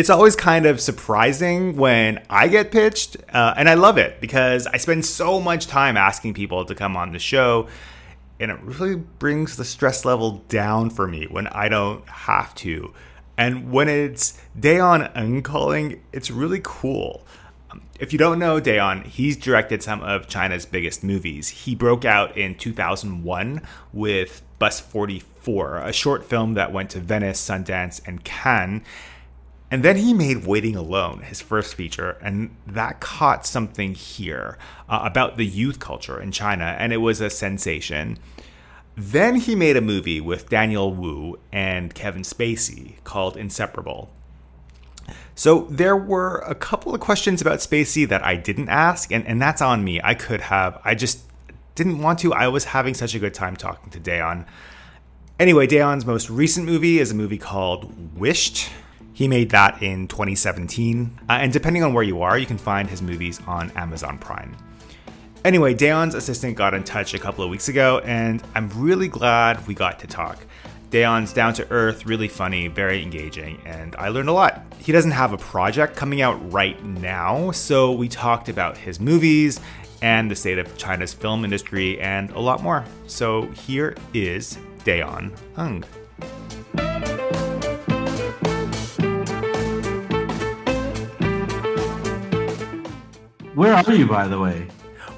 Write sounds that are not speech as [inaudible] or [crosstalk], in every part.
it's always kind of surprising when I get pitched, uh, and I love it because I spend so much time asking people to come on the show, and it really brings the stress level down for me when I don't have to. And when it's Dayyan Eng calling, it's really cool. Um, if you don't know Dayyan, he's directed some of China's biggest movies. He broke out in 2001 with Bus 44, a short film that went to Venice, Sundance, and Cannes. And then he made Waiting Alone, his first feature, and that caught something here uh, about the youth culture in China, and it was a sensation. Then he made a movie with Daniel Wu and Kevin Spacey called Inseparable. So there were a couple of questions about Spacey that I didn't ask, and, and that's on me. I could have, I just didn't want to. I was having such a good time talking to Dayyan. Anyway, Dayyan's most recent movie is a movie called Wished. He made that in 2017, uh, and depending on where you are, you can find his movies on Amazon Prime. Anyway, Dayyan's assistant got in touch a couple of weeks ago, and I'm really glad we got to talk. Dayyan's down to earth, really funny, very engaging, and I learned a lot. He doesn't have a project coming out right now, so we talked about his movies and the state of China's film industry and a lot more. So here is Dayyan Eng. Where are you, by the way?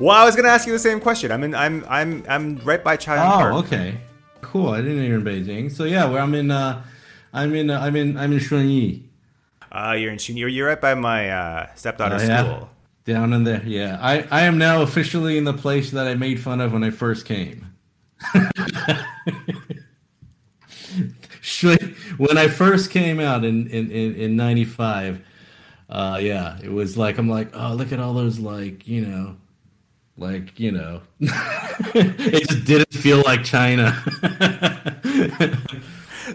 Well, I was going to ask you the same question. I'm in. I'm. I'm. I'm right by China oh, Park. okay. Cool. I didn't know you're in Beijing. So yeah, where I'm in. Uh, I'm in. Uh, I'm in. I'm in Shunyi. Uh, you're in Shunyi. You're, you're right by my uh, stepdaughter's yeah. school. Down in there, yeah. I, I am now officially in the place that I made fun of when I first came. [laughs] when I first came out in in in, in 95 uh yeah it was like i'm like oh look at all those like you know like you know [laughs] it just didn't feel like china [laughs]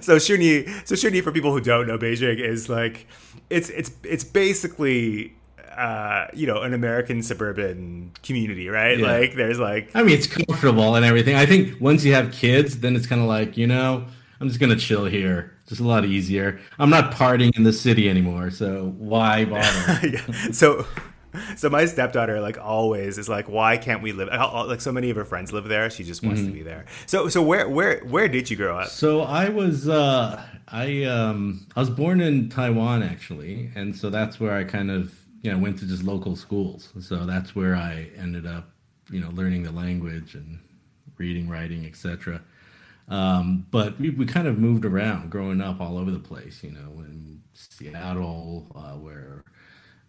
so Shunyi, so Shunyi, for people who don't know Beijing, is like it's it's it's basically uh, you know, an American suburban community, right? Yeah. Like there's like I mean it's comfortable and everything. I think once you have kids, then it's kind of like, you know, I'm just gonna chill here. Just a lot easier. I'm not partying in the city anymore, so why [laughs] bother? yeah. So so my stepdaughter like always is like why can't we live like so many of her friends live there she just wants mm-hmm. to be there so so where where where did you grow up so i was uh i um i was born in taiwan actually and so that's where i kind of you know went to just local schools so that's where i ended up you know learning the language and reading writing etc um, but we, we kind of moved around growing up all over the place, you know, in Seattle, uh, where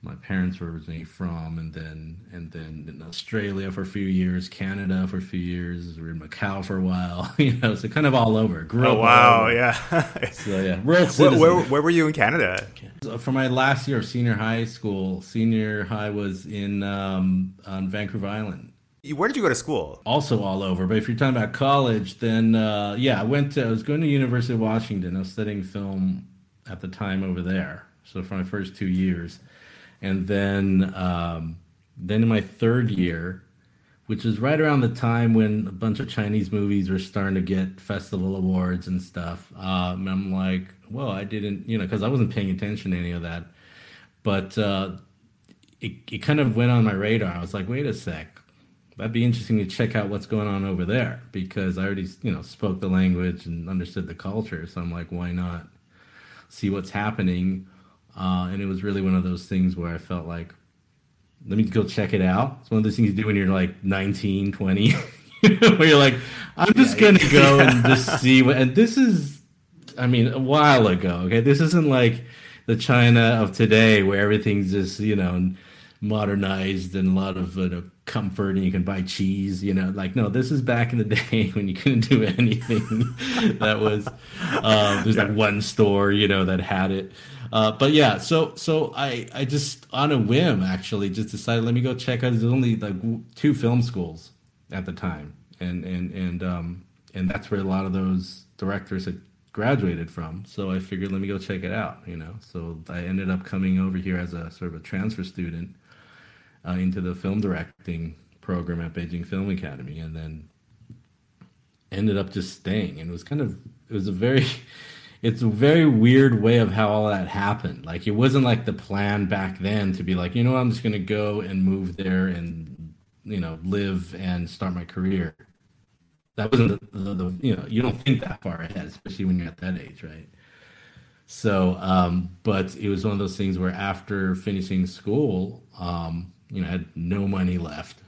my parents were originally from, and then and then in Australia for a few years, Canada for a few years, we were in Macau for a while, [laughs] you know, so kind of all over. Grew oh wow, yeah. [laughs] so yeah, where, where, where, were you in Canada? For my last year of senior high school, senior high was in um, on Vancouver Island where did you go to school? Also all over. But if you're talking about college, then uh, yeah, I went to. I was going to University of Washington. I was studying film at the time over there. So for my first two years, and then um, then in my third year, which is right around the time when a bunch of Chinese movies were starting to get festival awards and stuff. Um, I'm like, well, I didn't, you know, because I wasn't paying attention to any of that. But uh, it, it kind of went on my radar. I was like, wait a sec that'd be interesting to check out what's going on over there because I already, you know, spoke the language and understood the culture. So I'm like, why not see what's happening? Uh, and it was really one of those things where I felt like, let me go check it out. It's one of those things you do when you're like 19, 20, [laughs] where you're like, I'm just yeah, going to go yeah. and just see what, and this is, I mean, a while ago. Okay. This isn't like the China of today where everything's just, you know, modernized and a lot of you know, comfort and you can buy cheese you know like no this is back in the [laughs] day when you couldn't do anything. [laughs] That was uh, there's like one store you know that had it. Uh, but yeah so so i i just on a whim actually just decided let me go check out there's only like two film schools at the time. And and and um and that's where a lot of those directors had graduated from. So i figured let me go check it out you know. So i ended up coming over here as a sort of a transfer student uh, into the film directing program at Beijing Film Academy, and then ended up just staying. And it was kind of it was a very [laughs] it's a very weird way of how all that happened. Like it wasn't like the plan back then to be like, you know, I'm just gonna go and move there and you know live and start my career. That wasn't the, the, the you know you don't think that far ahead, especially when you're at that age, right? So, um, but it was one of those things where after finishing school, um, you know, I had no money left.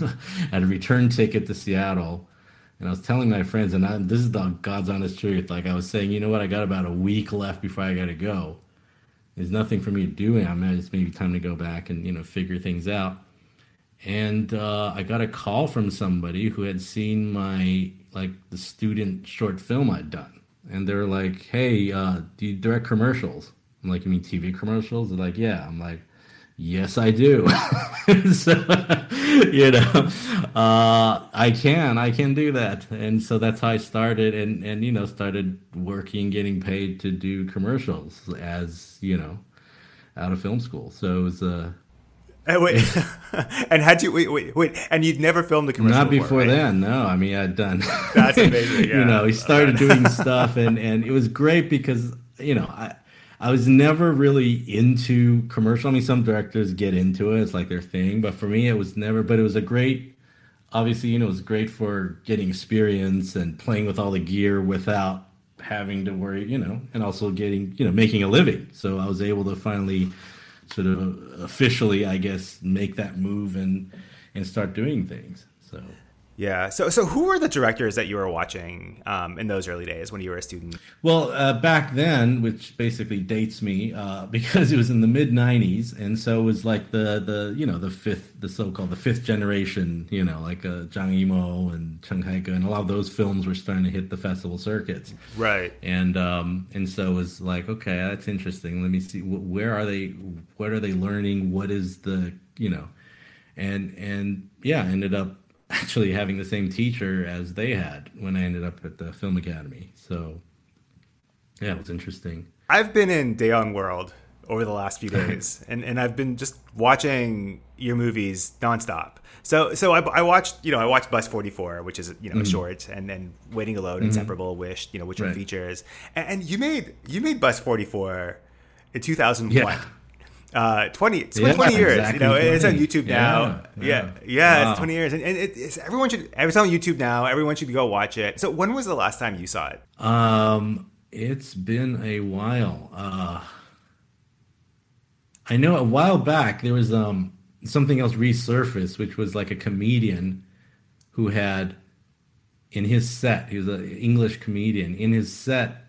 I [laughs] had a return ticket to Seattle and I was telling my friends, and I, this is the God's honest truth. Like I was saying, you know what? I got about a week left before I got to go. There's nothing for me to do. I mean, it's maybe time to go back and you know figure things out. And uh, I got a call from somebody who had seen my like the student short film I'd done, and they're like, "Hey, uh, do you direct commercials?" I'm like, "You mean TV commercials?" They're like, "Yeah." I'm like, Yes, I do. [laughs] so, you know, uh, I can, I can do that, and so that's how I started, and and you know, started working, getting paid to do commercials as you know, out of film school. So it was a. Uh, wait, [laughs] and had you wait, wait, wait, and you'd never filmed a commercial? Not before, right? then, no. I mean, I'd done. That's amazing. Yeah. [laughs] you know, we started doing stuff, and and it was great because you know I I was never really into commercial. I mean, some directors get into it; it's like their thing. But for me, it was never. But it was a great. Obviously, you know, it was great for getting experience and playing with all the gear without having to worry, you know, and also getting, you know, making a living. So I was able to finally, sort of officially, I guess, make that move and and start doing things. Yeah. So, so who were the directors that you were watching um, in those early days when you were a student? Well, uh, back then, which basically dates me uh, [laughs] because it was in the mid '90s, and so it was like the the you know the fifth, the so-called the fifth generation, you know, like uh, Zhang Yimou and Chen Kaige, and a lot of those films were starting to hit the festival circuits. Right. And um, and so it was like, okay, that's interesting. Let me see, where are they? What are they learning? What is the you know? And and yeah, ended up actually having the same teacher as they had when I ended up at the film academy. So yeah, it was interesting. I've been in Dayyan World over the last few [laughs] days, and, and I've been just watching your movies nonstop. So so I, I watched you know I watched Bus Forty Four, which is you know mm-hmm. a short, and then Waiting Alone, mm-hmm. Inseparable, Wish, you know which right. one features, and, and, you made you made Bus Forty Four in two thousand one. Yeah uh, 20, it's yeah, 20 years. Exactly you know, 20. it's on YouTube now. Yeah, yeah, yeah wow. it's 20 years, and, and it, it's everyone should. It's on YouTube now. Everyone should go watch it. So, when was the last time you saw it? Um, it's been a while. Uh, I know a while back there was um something else resurfaced, which was like a comedian who had in his set. He was an English comedian in his set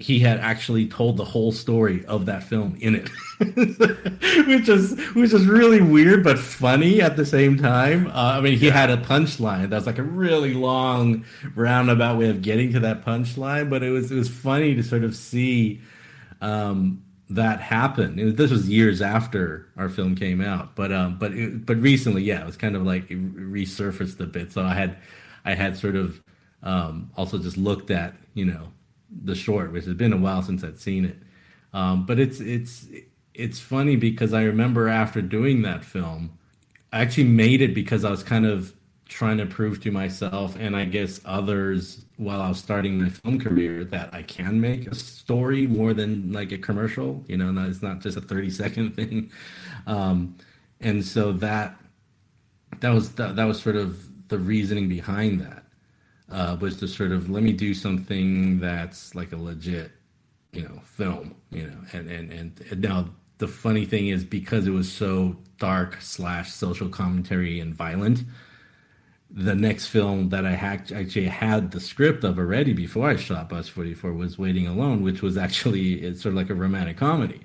he had actually told the whole story of that film in it, [laughs] which is which is really weird but funny at the same time. Uh, I mean, he had a punchline that was like a really long roundabout way of getting to that punchline, but it was it was funny to sort of see um, that happen. It, this was years after our film came out, but um, but it, but recently, yeah, it was kind of like it resurfaced a bit. So I had I had sort of um, also just looked at you know the short, which has been a while since I'd seen it. Um, but it's it's it's funny because I remember after doing that film, I actually made it because I was kind of trying to prove to myself and I guess others while I was starting my film career that I can make a story more than like a commercial. You know, it's not just a thirty second [laughs] thing. Um, and so that that was that, that was sort of the reasoning behind that uh, was to sort of let me do something that's like a legit, you know, film, you know, and and and now the funny thing is because it was so dark slash social commentary and violent the next film that I had, actually had the script of already before I shot Bus 44 was Waiting Alone, which was actually it's sort of like a romantic comedy.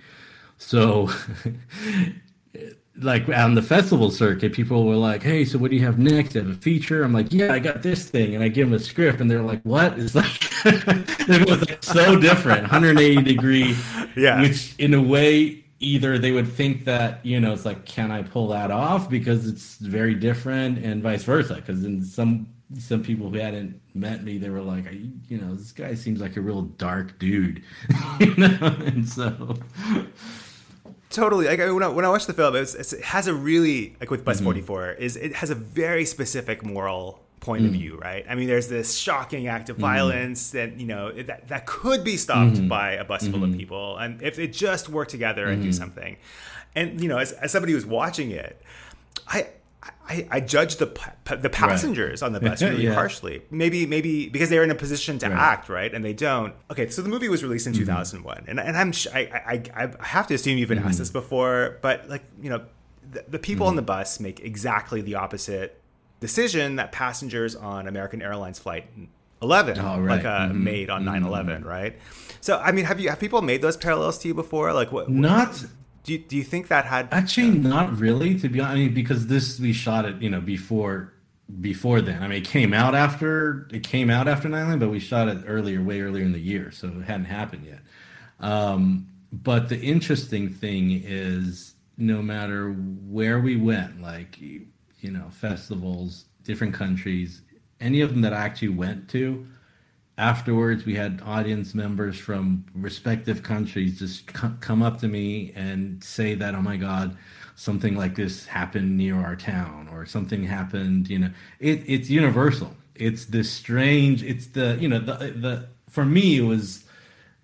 So [laughs] like on the festival circuit, people were like, "Hey, so what do you have next? You have a feature?" I'm like, "Yeah, I got this thing," and I give them a script, and they're like, "What?" It's like [laughs] it was like so different, 180 degree. Yeah. Which, in a way, either they would think that you know, it's like, "Can I pull that off?" Because it's very different, and vice versa. Because in some some people who hadn't met me, they were like, "You know, this guy seems like a real dark dude," [laughs] you know, and so. Totally. Like when I, when I the film, it, was, it has a really like with Bus mm-hmm. Forty Four is it has a very specific moral point mm. of view, right? I mean, there's this shocking act of mm. violence that you know that that could be stopped mm-hmm. by a bus full of mm-hmm. people, and if they just work together and do mm-hmm. something, and you know, as, as somebody who's watching it, I I, I judge the the passengers right. on the bus [laughs] really yeah. harshly. Maybe maybe because they're in a position to right. act right, and they don't. Okay, so the movie was released in mm-hmm. 2001, and and I'm I, I I have to assume you've been mm-hmm. asked this before, but like you know, the, the people mm-hmm. on the bus make exactly the opposite decision that passengers on American Airlines flight 11 oh, right. like uh, mm-hmm. made on 9/11, mm-hmm. right? So I mean, have you have people made those parallels to you before? Like what? Not do you, do you think that had actually not really to be honest? I mean, because this we shot it, you know, before before then. I mean, it came out after it came out after 9 but we shot it earlier, way earlier in the year, so it hadn't happened yet. Um, but the interesting thing is, no matter where we went, like you know, festivals, different countries, any of them that I actually went to, afterwards we had audience members from respective countries just come up to me and say that oh my god something like this happened near our town or something happened you know. It, it's universal. It's this strange it's the you know the the for me it was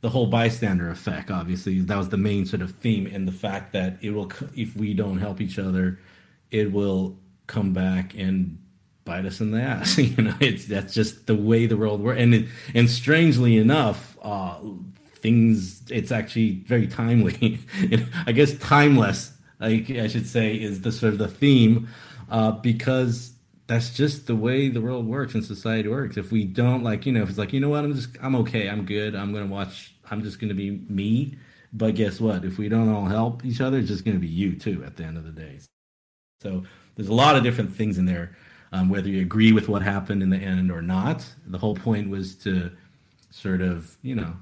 the whole bystander effect obviously. That was the main sort of theme and the fact that it will if we don't help each other it will come back and bite us in the ass. [laughs] you know, it's that's just the way the world works. And it, and strangely enough, uh, things it's actually very timely. [laughs] I guess timeless. I, I should say is the sort of the theme uh, because that's just the way the world works and society works. If we don't like, you know, if it's like, you know what, I'm just, I'm okay, I'm good, I'm gonna watch, I'm just gonna be me. But guess what? If we don't all help each other, it's just gonna be you too at the end of the day. So there's a lot of different things in there um, whether you agree with what happened in the end or not. The whole point was to sort of, you know,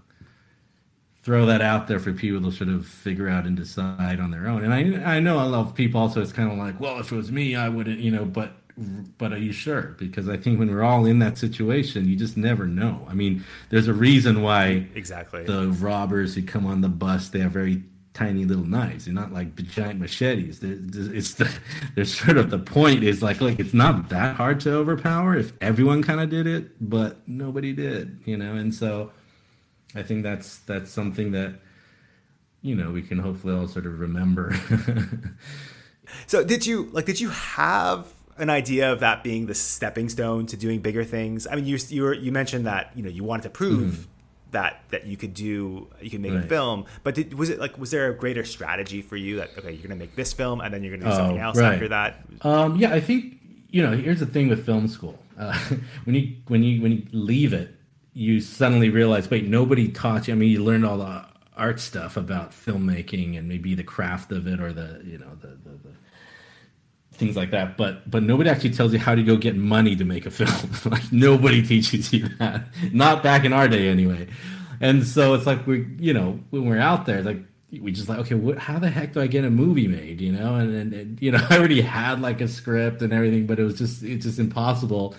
throw that out there for people to sort of figure out and decide on their own. And I I know a lot of people also it's kind of like, well, if it was me, I wouldn't, you know, but but are you sure? Because I think when we're all in that situation, you just never know. I mean, there's a reason why exactly the robbers who come on the bus they have very tiny little knives. They're not like giant machetes. It's the, [laughs] there's sort of the point is like, like it's not that hard to overpower if everyone kind of did it, but nobody did, you know. And so, I think that's that's something that you know we can hopefully all sort of remember. [laughs] so, did you like? Did you have an idea of that being the stepping stone to doing bigger things? I mean, you you were, you mentioned that you know you wanted to prove. Mm that that you could do you could make right. a film but did, was it like was there a greater strategy for you that okay you're gonna make this film and then you're gonna do something oh, else right. after that um, yeah i think you know here's the thing with film school uh, [laughs] when you when you when you leave it you suddenly realize wait nobody taught you i mean you learned all the art stuff about filmmaking and maybe the craft of it or the you know the, the, the things like that. But but nobody actually tells you how to go get money to make a film. [laughs] like nobody [laughs] teaches you that. Not back in our day anyway. And so it's like we you know when we're out there like we just like okay what, how the heck do I get a movie made you know and, and, and you know [laughs] I already had like a script and everything but it was just it's just impossible.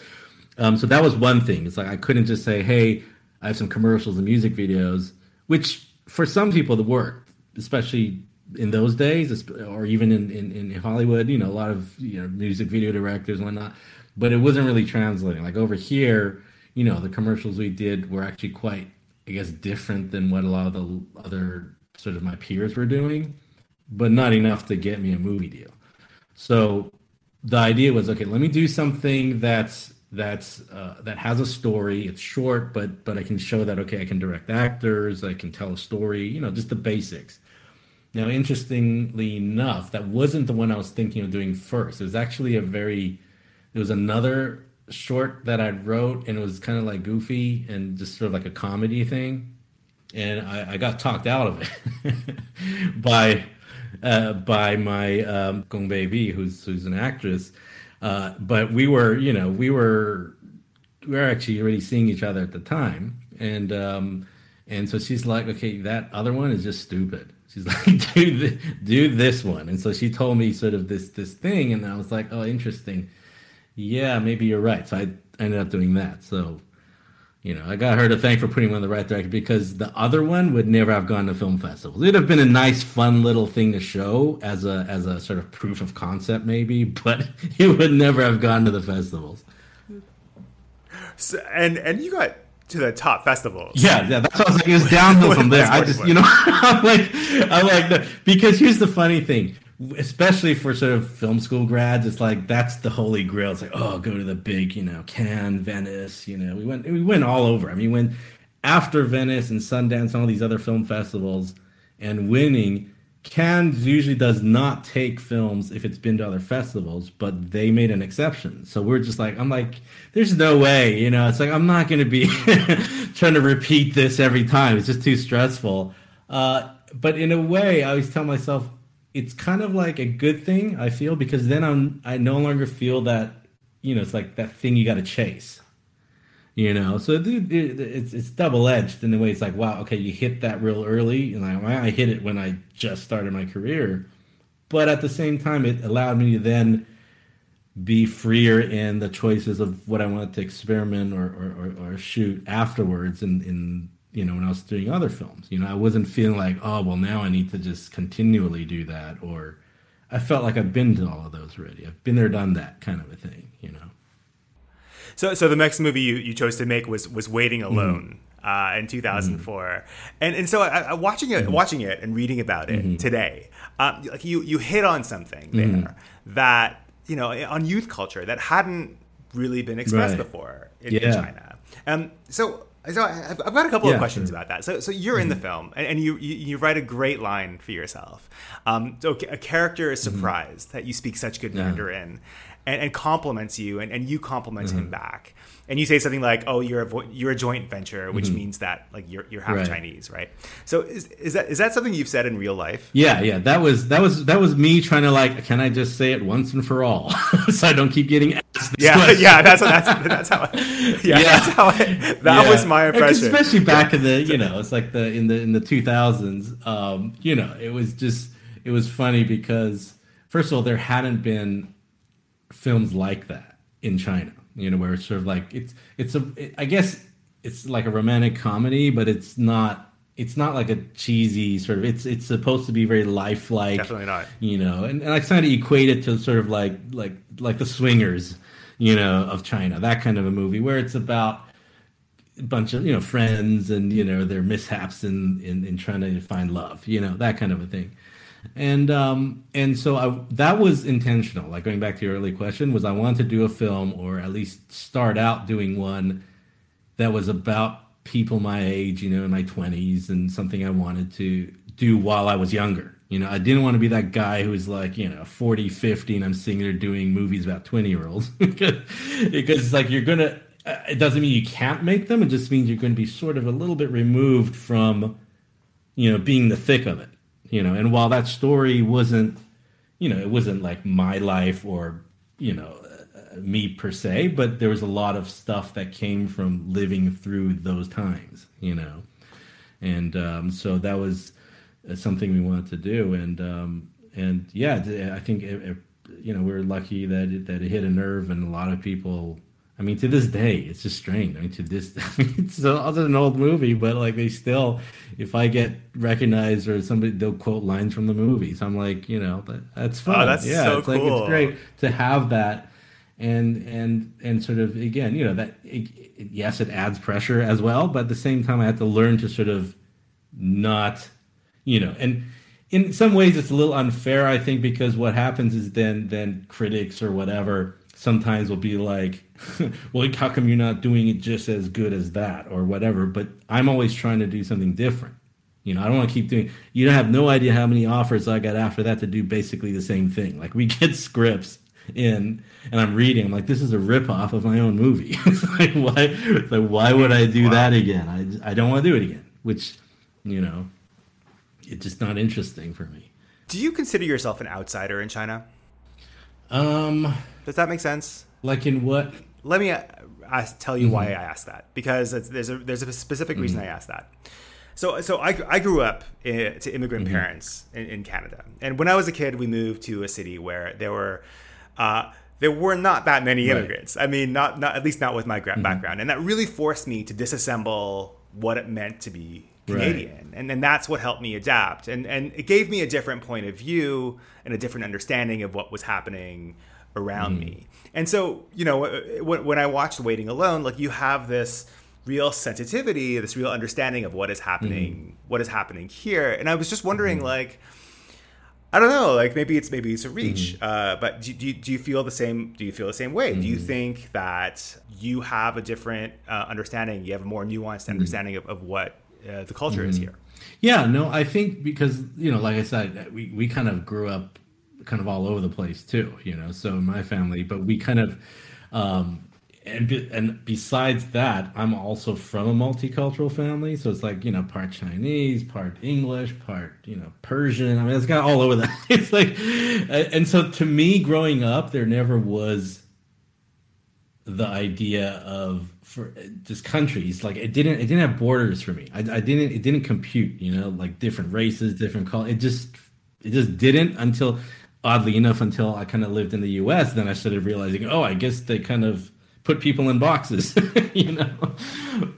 Um, so that was one thing. It's like I couldn't just say hey I have some commercials and music videos which for some people the work especially in those days, or even in, in, in Hollywood, you know, a lot of you know music video directors and whatnot, but it wasn't really translating. Like over here, you know, the commercials we did were actually quite, I guess, different than what a lot of the other sort of my peers were doing, but not enough to get me a movie deal. So the idea was, okay, let me do something that's that's uh, that has a story. It's short, but but I can show that okay, I can direct actors, I can tell a story, you know, just the basics now, interestingly enough, that wasn't the one I was thinking of doing first. It was actually a very, it was another short that I wrote, and it was kind of like goofy and just sort of like a comedy thing. And I, I got talked out of it [laughs] by uh, by my um, Gong Beibi, who's who's an actress. Uh, but we were, you know, we were we were actually already seeing each other at the time, and um, and so she's like, okay, that other one is just stupid she's like [laughs] do the, do this one. And so she told me sort of this this thing and i was like oh interesting. Yeah maybe you're right. So i ended up doing that. So you know i got her to thank for putting me in the right direction because the other one would never have gone to film festivals. It'd have been a nice fun little thing to show as a as a sort of proof of concept maybe [laughs] but it would never have gone to the festivals. So, and and you got to the top festivals. Yeah, yeah, that's what I was like. It was [laughs] downhill from there. I just, you know, [laughs] I'm like, I'm like, the, because here's the funny thing, especially for sort of film school grads, it's like that's the holy grail. It's like, oh, go to the big, you know, Cannes, Venice. You know, we went, we went all over. I mean, when after Venice and Sundance and all these other film festivals, and winning Cannes usually does not take films if it's been to other festivals, but they made an exception. So we're just like, I'm like, there's no way, you know. It's like I'm not going to be [laughs] trying to repeat this every time. It's just too stressful. Uh, but in a way, I always tell myself it's kind of like a good thing. I feel because then I'm I no longer feel that you know it's like that thing you got to chase you know? So it's it's double edged in the way it's like wow okay you hit that real early and I, I hit it when i just started my career. But at the same time it allowed me to then be freer in the choices of what i wanted to experiment or or, or, or shoot afterwards and in, in you know when i was doing other films. You know i wasn't feeling like oh well now i need to just continually do that or i felt like i've been to all of those already. I've been there done that kind of a thing you know so, so the next movie you, you chose to make was was Waiting mm-hmm. Alone. Mm-hmm. Uh, in 2004, mm-hmm. and and so I, I, watching it, mm-hmm. watching it, and reading about it mm-hmm. today, um, like you you hit on something there mm-hmm. that you know on youth culture that hadn't really been expressed right. before in, yeah. in, China. Um, so so I've, I've got a couple yeah, of questions sure. about that. So, so you're in the film, and, and you, you, you write a great line for yourself. Um, so a character is surprised that you speak such good Mandarin, and, and compliments you and, and you compliment mm-hmm. him back and you say something like oh you're a vo- you're a joint venture which mm-hmm. means that like you're you're half right. chinese right so is, is that is that something you've said in real life yeah yeah that was that was that was me trying to like can i just say it once and for all [laughs] so i don't keep getting asked yeah question. [laughs] yeah that's that's that's how I, [laughs] yeah, yeah, that's how I, that yeah. was my impression especially back in the you know it's like the in the in the 2000s um you know it was just it was funny because first of all there hadn't been films like that in China. You know, where it's sort of like it's it's a it, I guess it's like a romantic comedy, but it's not it's not like a cheesy sort of it's it's supposed to be very lifelike definitely not you know and, and i kind of equate it to sort of like like like the swingers you know of china that kind of a movie where it's about a bunch of you know friends and you know their mishaps in in, in trying to find love you know that kind of a thing and um, and so I, that was intentional. Like going back to your early question, was I wanted to do a film or at least start out doing one that was about people my age, you know, in my twenties, and something I wanted to do while I was younger. You know, I didn't want to be that guy who's like, you know, 40, 50, and I'm sitting there doing movies about 20 year olds. [laughs] because it's like you're going to, uh, it doesn't mean you can't make them. It just means you're going to be sort of a little bit removed from, you know, being the thick of it you know and while that story wasn't you know it wasn't like my life or you know uh, me per se but there was a lot of stuff that came from living through those times you know. And um, so that was uh, something we wanted to do. And um, and yeah i think it, it, you know we are lucky that it, that it hit a nerve and a lot of people I mean, to this day, it's just strange. I mean, to this, [laughs] I mean, it's other an old movie, but like they still, if I get recognized or somebody, they'll quote lines from the movie. So I'm like, you know, that, that's ah, fun. Oh, that's yeah, so it's cool. like it's great to have that, and and and sort of again, you know, that it, it, yes, it adds pressure as well, but at the same time, I have to learn to sort of not, you know, and in some ways, it's a little unfair, I think, because what happens is then then critics or whatever sometimes will be like, [laughs] well, how come you're not doing it just as good as that or whatever? But I'm always trying to do something different. You know, I don't want to keep doing. You don't have no idea how many offers I got after that to do basically the same thing. Like we [laughs] get scripts in, and I'm reading. I'm like, this is a ripoff of my own movie. [laughs] like why? Like why would I do that again? I I don't want to do it again. Which, you know, it's just not interesting for me. Do you consider yourself an outsider in China? Um, does that make sense? Like in what? Let me uh, ask, tell you mm-hmm. why I asked that because there's a there's a specific mm-hmm. reason I asked that. So, so I, I grew up in, to immigrant mm-hmm. parents in, in, Canada, and when I was a kid, we moved to a city where there were uh, there were not that many immigrants. Right. I mean, not not at least not with my mm-hmm. background, and that really forced me to disassemble what it meant to be Canadian, right. and and that's what helped me adapt, and and it gave me a different point of view and a different understanding of what was happening around mm. me. And so, you know, when, when I watched Waiting Alone, like you have this real sensitivity, this real understanding of what is happening, mm. what is happening here. And I was just wondering, mm. like, I don't know, like maybe it's maybe it's a reach, mm. uh, but do, do, do, you feel the same? Do you feel the same way? Do you mm-hmm. think that you have a different uh, understanding? You have a more nuanced mm-hmm. understanding of, of what uh, the culture is here? Yeah, no, I think because you know, like I said, we we kind of grew up kind of all over the place too, you know. So in my family, but we kind of um, and and besides that, I'm also from a multicultural family, so it's like you know part Chinese, part English, part you know Persian. I mean, it's got all over that. It's [laughs] like, and so to me, growing up, there never was the idea of for just countries like it didn't it didn't have borders for me I, I didn't it didn't compute you know like different races different colors it just it just didn't until oddly enough until i kind of lived in the us then i started realizing oh i guess they kind of put people in boxes, [laughs] you know.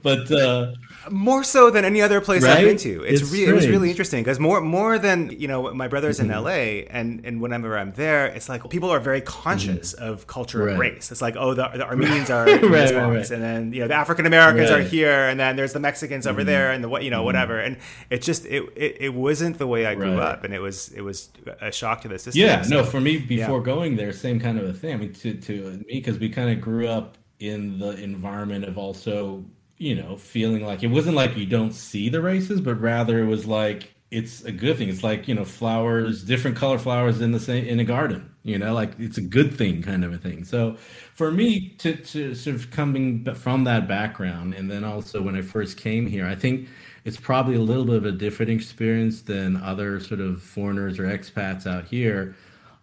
But uh, more so than any other place right? I've been to. It's, it's re- it was really interesting because more more than you know, my brother's mm-hmm. in L.A. and and whenever I'm there, it's like people are very conscious mm-hmm. of culture right. and race. It's like oh, the, the [laughs] Armenians are in right, this box, and then you know the African Americans are here, and then there's the Mexicans mm-hmm. over there, and the what you know mm-hmm. whatever. And it just it, it, it wasn't the way I grew up, and it was it was a shock to the system. Yeah, so, no, for me before yeah. going there, same kind of a thing. I mean, to to me because we kind of grew up in the environment of also you know feeling like it wasn't like you don't see the races but rather it was like it's a good thing it's like you know flowers different color flowers in the same in a garden you know like it's a good thing kind of a thing so for me to, to sort of coming from that background and then also when i first came here i think it's probably a little bit of a different experience than other sort of foreigners or expats out here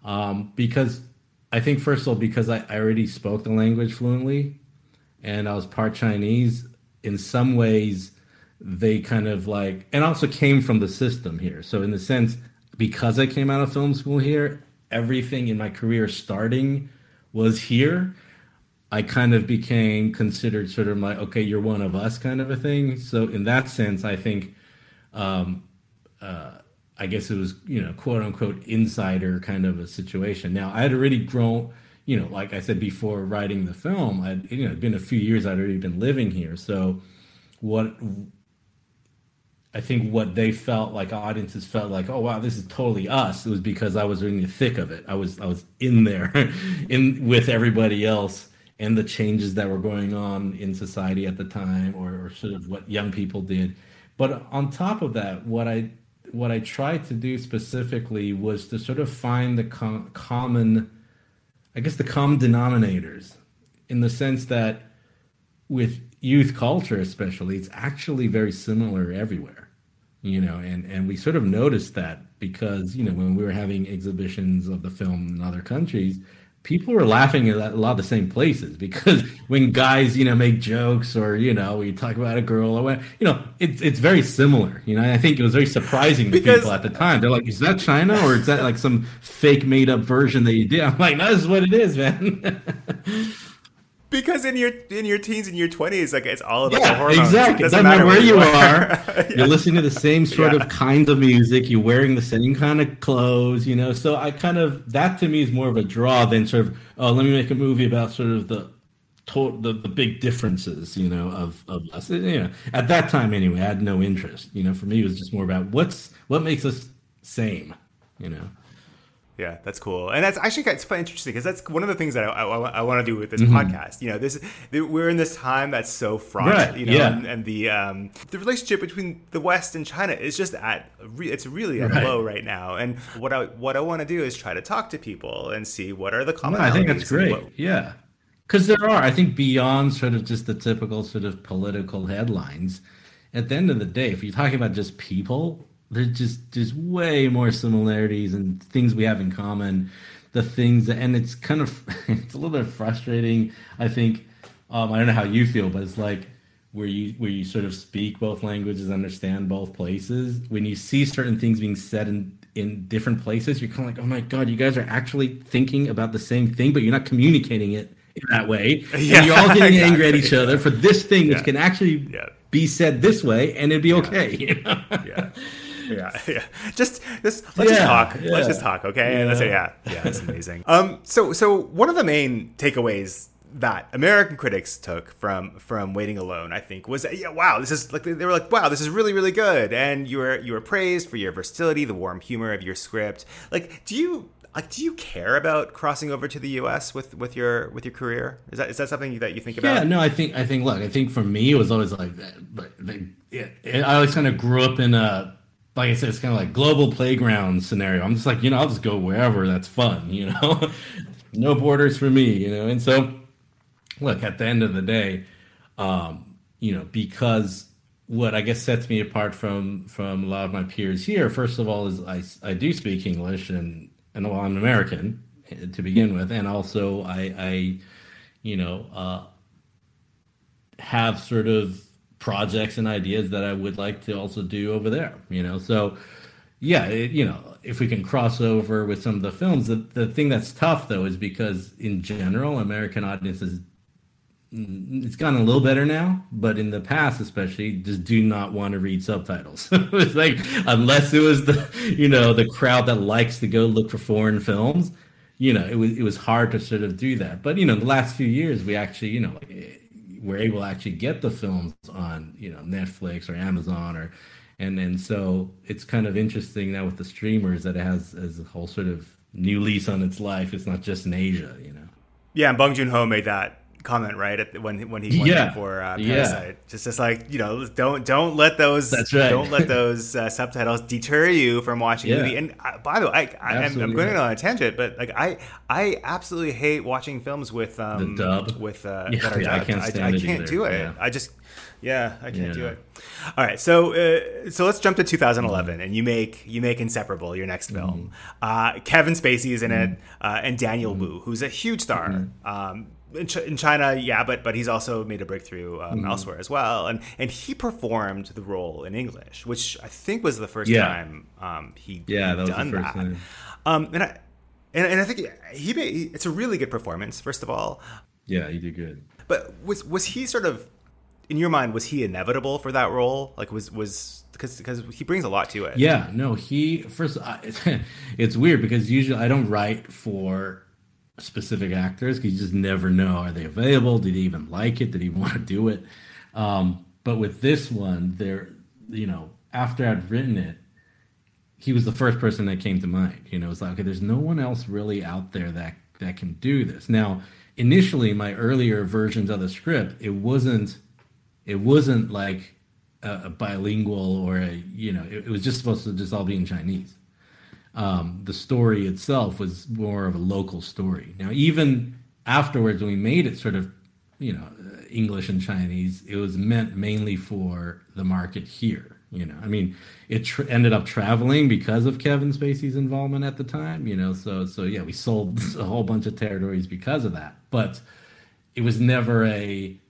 um, because I think first of all because I, I already spoke the language fluently, and I was part Chinese. In some ways, they kind of like, and also came from the system here. So in the sense, because I came out of film school here, everything in my career starting was here. I kind of became considered sort of like, okay, you're one of us kind of a thing. So in that sense, I think um, uh, I guess it was, you know, quote unquote insider kind of a situation. Now, I had already grown, you know, like I said before writing the film, I'd, you know, been a few years I'd already been living here. So, what I think what they felt like audiences felt like, oh wow, this is totally us. It was because I was in the thick of it. I was I was in there, [laughs] in with everybody else, and the changes that were going on in society at the time, or, or sort of what young people did. But on top of that, what I what I tried to do specifically was to sort of find the com- common, I guess, the common denominators in the sense that with youth culture, especially, it's actually very similar everywhere, you know, and, and we sort of noticed that because, you know, when we were having exhibitions of the film in other countries, people were laughing at a lot of the same places because when guys, you know, make jokes or you know, we talk about a girl or what, you know, it's it's very similar. You know, I think it was very surprising to people at the time. They're like, "Is that China or is that like some fake made up version that you did?" I'm like, "No, this is what it is, man." [laughs] because in your in your teens and your 20s like it's all about yeah, the hormones. exactly. It doesn't, matter, where, you are, yeah. [laughs] [laughs] you're listening to the same sort yeah. of kind of music you're wearing the same kind of clothes you know? So i kind of that to me is more of a draw than sort of oh let me make a movie about sort of the the, the big differences you know of of us. You know at that time anyway i had no interest. You know for me it was just more about what's what makes us same you know yeah, that's cool, and that's actually it's quite interesting because that's one of the things that I, I, I want to do with this mm-hmm. podcast. You know, this we're in this time that's so fraught. Right. You know, yeah. and, and, the um, the relationship between the West and China is just at it's really at right. low right now. And what I what I want to do is try to talk to people and see what are the commonalities. No, I think that's great. What, yeah, because there are, I think, beyond sort of just the typical sort of political headlines. At the end of the day, if you're talking about just people, there's just just way more similarities and things we have in common the things that, and it's kind of [laughs] it's a little bit frustrating i think um, i don't know how you feel but it's like where you where you sort of speak both languages understand both places when you see certain things being said in in different places you're kind of like oh my god you guys are actually thinking about the same thing but you're not communicating it in that way [laughs] yeah, and you're all getting exactly. [laughs] angry at each other for this thing yeah. which can actually yeah. be said this way and it'd be okay you know? yeah yeah, [laughs] yeah. Just, just let's yeah, just talk. Yeah. Let's just talk, okay? Yeah. That's it. Yeah, yeah. It's amazing. um, so, so one of the main takeaways that American critics took from from Waiting Alone, I think, was yeah, wow, this is like they were like, wow, this is really really good, and you were you were praised for your versatility, the warm humor of your script. Like, do you like do you care about crossing over to the US with with your with your career? Is that is that something that you think about? Yeah, no, I think I think look, I think for me it was always like that, but it, I always kind of grew up in a like I said, it's kind of like global playground scenario. I'm just like, you know, I'll just go wherever that's fun, you know, [laughs] no borders for me, you know. And so, look, at the end of the day, um, you know, because what I guess sets me apart from from a lot of my peers here, first of all, is I I do speak English and and well, I'm American to begin with, and also I, I you know, uh, have sort of projects and ideas that I would like to also do over there. You know, so yeah, it, you know, if we can cross over with some of the films, the the thing that's tough though is because in general, American audiences Mm, it's gotten a little better now, but in the past, especially, just do not want to read subtitles. [laughs] it's like unless it was the you know the crowd that likes to go look for foreign films, you know, it was it was hard to sort of do that. But you know, the last few years, we actually you know we're able to actually get the films on you know Netflix or Amazon or and and so it's kind of interesting now with the streamers that it has as a whole sort of new lease on its life. It's not just in Asia, you know. Yeah, and Bong Joon Ho made that comment right at the, when when he went yeah. for uh, Parasite. Yeah. Just just like you know, don't don't let those right. don't let those uh, subtitles deter you from watching yeah. a movie. And uh, by the way, I, I am going on a tangent, but like I I absolutely hate watching films with um the dub with uh, [laughs] yeah, I can't I, I, can't do it. I just yeah, I can't do it. All right, so uh, so let's jump to 2011, mm-hmm. and you make you make Inseparable your next film. Mm-hmm. Uh, Kevin Spacey is in mm-hmm. it, uh, and Daniel mm-hmm. Wu, who's a huge star. Mm-hmm. Um, in, Ch- in, China, yeah, but but he's also made a breakthrough um, mm-hmm. elsewhere as well, and and he performed the role in English, which I think was the first yeah. time um, he yeah that done that. Um, and I and, and I think he made, it's a really good performance. First of all, yeah, he did good. But was was he sort of in your mind was he inevitable for that role? Like was was because because he brings a lot to it. Yeah, no, he first. [laughs] it's weird because usually I don't write for specific actors because you just never know are they available? Did he even like it? Did he [laughs] want to do it? Um, but with this one there you know after i'd written it he was the first person that came to mind you know it's like okay there's no one else really out there that that can do this. Now initially my earlier versions of the script it wasn't it wasn't like a, a bilingual or a you know it, it was just supposed to just all be in chinese um, the story itself was more of a local story. Now, even afterwards, when we made it sort of, you know, English and Chinese, it was meant mainly for the market here. You know, I mean, it tr- ended up traveling because of Kevin Spacey's involvement at the time. You know, so so yeah, we sold [laughs] a whole bunch of territories because of that. But it was never a,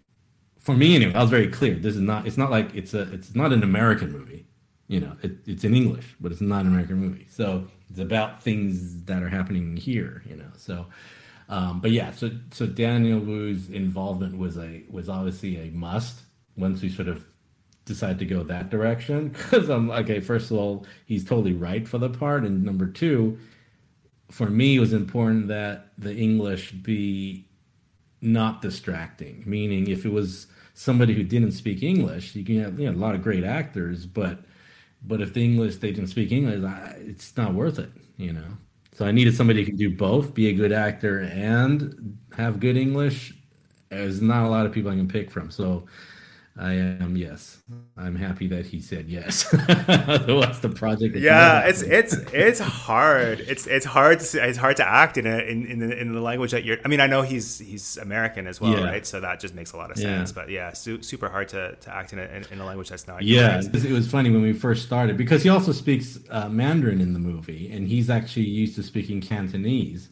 for me anyway. I was very clear. This is not. It's not like it's a. It's not an American movie you know, it, it's in English, but it's not an American movie. So it's about things that are happening here, you know. So, um, but yeah, so so Daniel Wu's involvement was a was obviously a must once we sort of decided to go that direction [laughs] because I'm okay. First of all, he's totally right for the part, and number two, for me, it was important that the English be not distracting. Meaning, if it was somebody who didn't speak English, you can have you know, a lot of great actors, but but if the English they didn't speak English, it's not worth it, you know. So I needed somebody who can do both, be a good actor and have good English. There's not a lot of people I can pick from. So I am yes. I'm happy that he said yes. [laughs] Otherwise, the project. Yeah, it's it's it's hard. It's it's hard to it's hard to act in a in in the, in the language that you're. I mean, I know he's he's American as well, yeah. right? So that just makes a lot of sense. Yeah. But yeah, su- super hard to, to act in a, in, in a language that's not. Yeah, it was funny when we first started because he also speaks uh, Mandarin in the movie, and he's actually used to speaking Cantonese